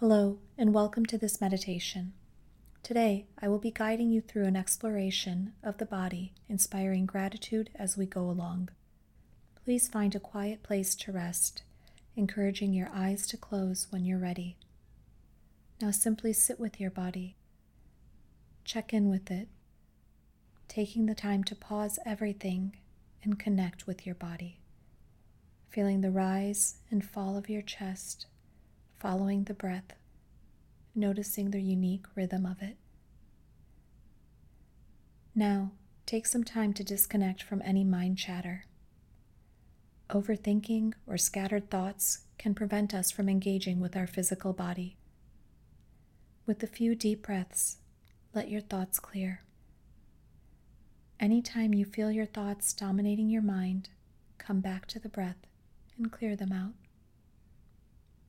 Hello, and welcome to this meditation. Today, I will be guiding you through an exploration of the body, inspiring gratitude as we go along. Please find a quiet place to rest, encouraging your eyes to close when you're ready. Now simply sit with your body. Check in with it, taking the time to pause everything and connect with your body, feeling the rise and fall of your chest following the breath, noticing the unique rhythm of it. Now, take some time to disconnect from any mind chatter. Overthinking or scattered thoughts can prevent us from engaging with our physical body. With a few deep breaths, let your thoughts clear. Anytime you feel your thoughts dominating your mind, come back to the breath and clear them out.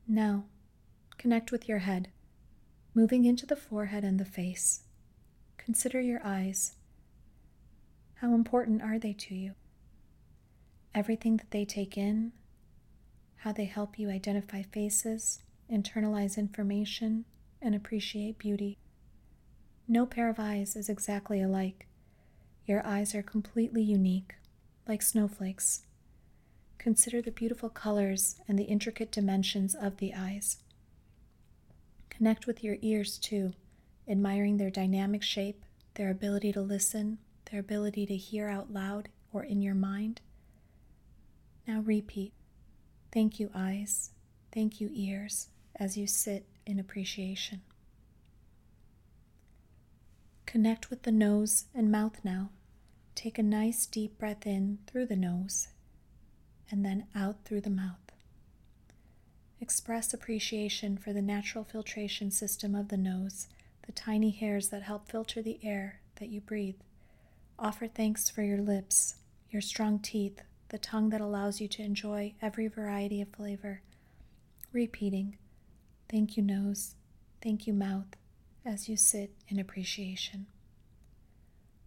Now, Connect with your head, moving into the forehead and the face. Consider your eyes. How important are they to you? Everything that they take in, how they help you identify faces, internalize information, and appreciate beauty. No pair of eyes is exactly alike. Your eyes are completely unique, like snowflakes. Consider the beautiful colors and the intricate dimensions of the eyes. Connect with your ears too, admiring their dynamic shape, their ability to listen, their ability to hear out loud or in your mind. Now repeat Thank you, eyes. Thank you, ears, as you sit in appreciation. Connect with the nose and mouth now. Take a nice deep breath in through the nose and then out through the mouth. Express appreciation for the natural filtration system of the nose, the tiny hairs that help filter the air that you breathe. Offer thanks for your lips, your strong teeth, the tongue that allows you to enjoy every variety of flavor. Repeating, Thank you, nose. Thank you, mouth, as you sit in appreciation.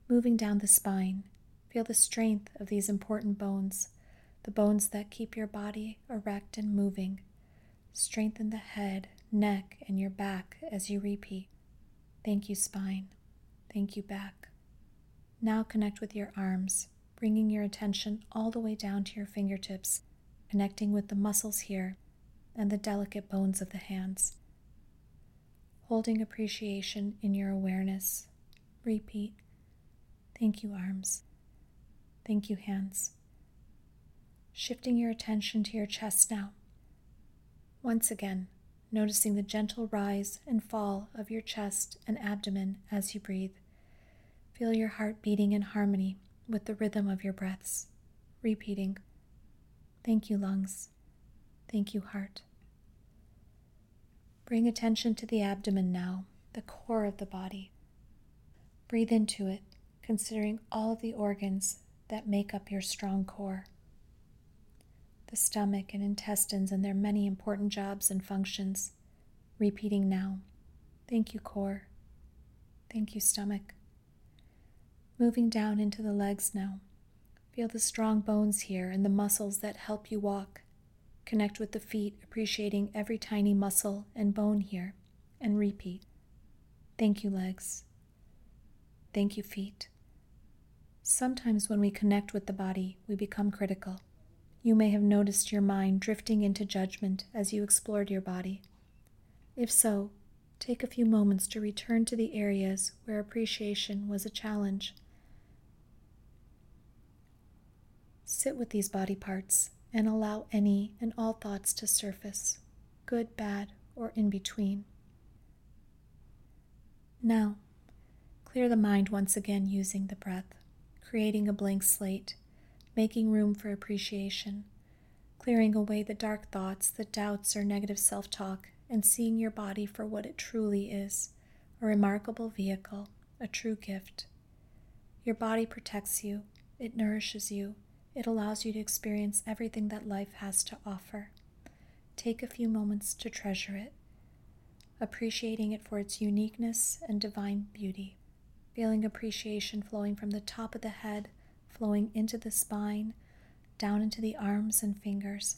Moving down the spine, feel the strength of these important bones, the bones that keep your body erect and moving Strengthen the head, neck, and your back as you repeat. Thank you, spine. Thank you, back. Now connect with your arms, bringing your attention all the way down to your fingertips, connecting with the muscles here and the delicate bones of the hands. Holding appreciation in your awareness, repeat. Thank you, arms. Thank you, hands. Shifting your attention to your chest now. Once again, noticing the gentle rise and fall of your chest and abdomen as you breathe. Feel your heart beating in harmony with the rhythm of your breaths. Repeating, Thank you, lungs. Thank you, heart. Bring attention to the abdomen now, the core of the body. Breathe into it, considering all of the organs that make up your strong core the stomach and intestines and their many important jobs and functions. Repeating now. Thank you, core. Thank you, stomach. Moving down into the legs now. Feel the strong bones here and the muscles that help you walk. Connect with the feet, appreciating every tiny muscle and bone here, and repeat. Thank you, legs. Thank you, feet. Sometimes when we connect with the body, we become critical. You may have noticed your mind drifting into judgment as you explored your body. If so, take a few moments to return to the areas where appreciation was a challenge. Sit with these body parts and allow any and all thoughts to surface, good, bad, or in between. Now, clear the mind once again using the breath, creating a blank slate making room for appreciation, clearing away the dark thoughts, the doubts, or negative self talk, and seeing your body for what it truly is a remarkable vehicle, a true gift. Your body protects you, it nourishes you, it allows you to experience everything that life has to offer. Take a few moments to treasure it, appreciating it for its uniqueness and divine beauty, feeling appreciation flowing from the top of the head flowing into the spine, down into the arms and fingers,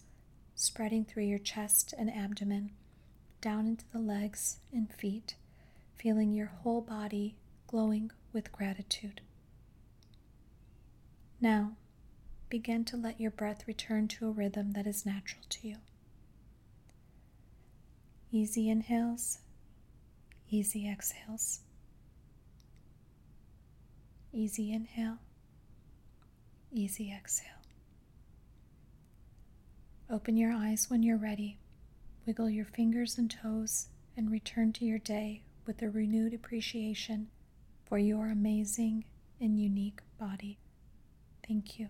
spreading through your chest and abdomen, down into the legs and feet, feeling your whole body glowing with gratitude. Now, begin to let your breath return to a rhythm that is natural to you. Easy inhales, easy exhales. Easy inhale, easy exhale. Open your eyes when you're ready. Wiggle your fingers and toes and return to your day with a renewed appreciation for your amazing and unique body. Thank you.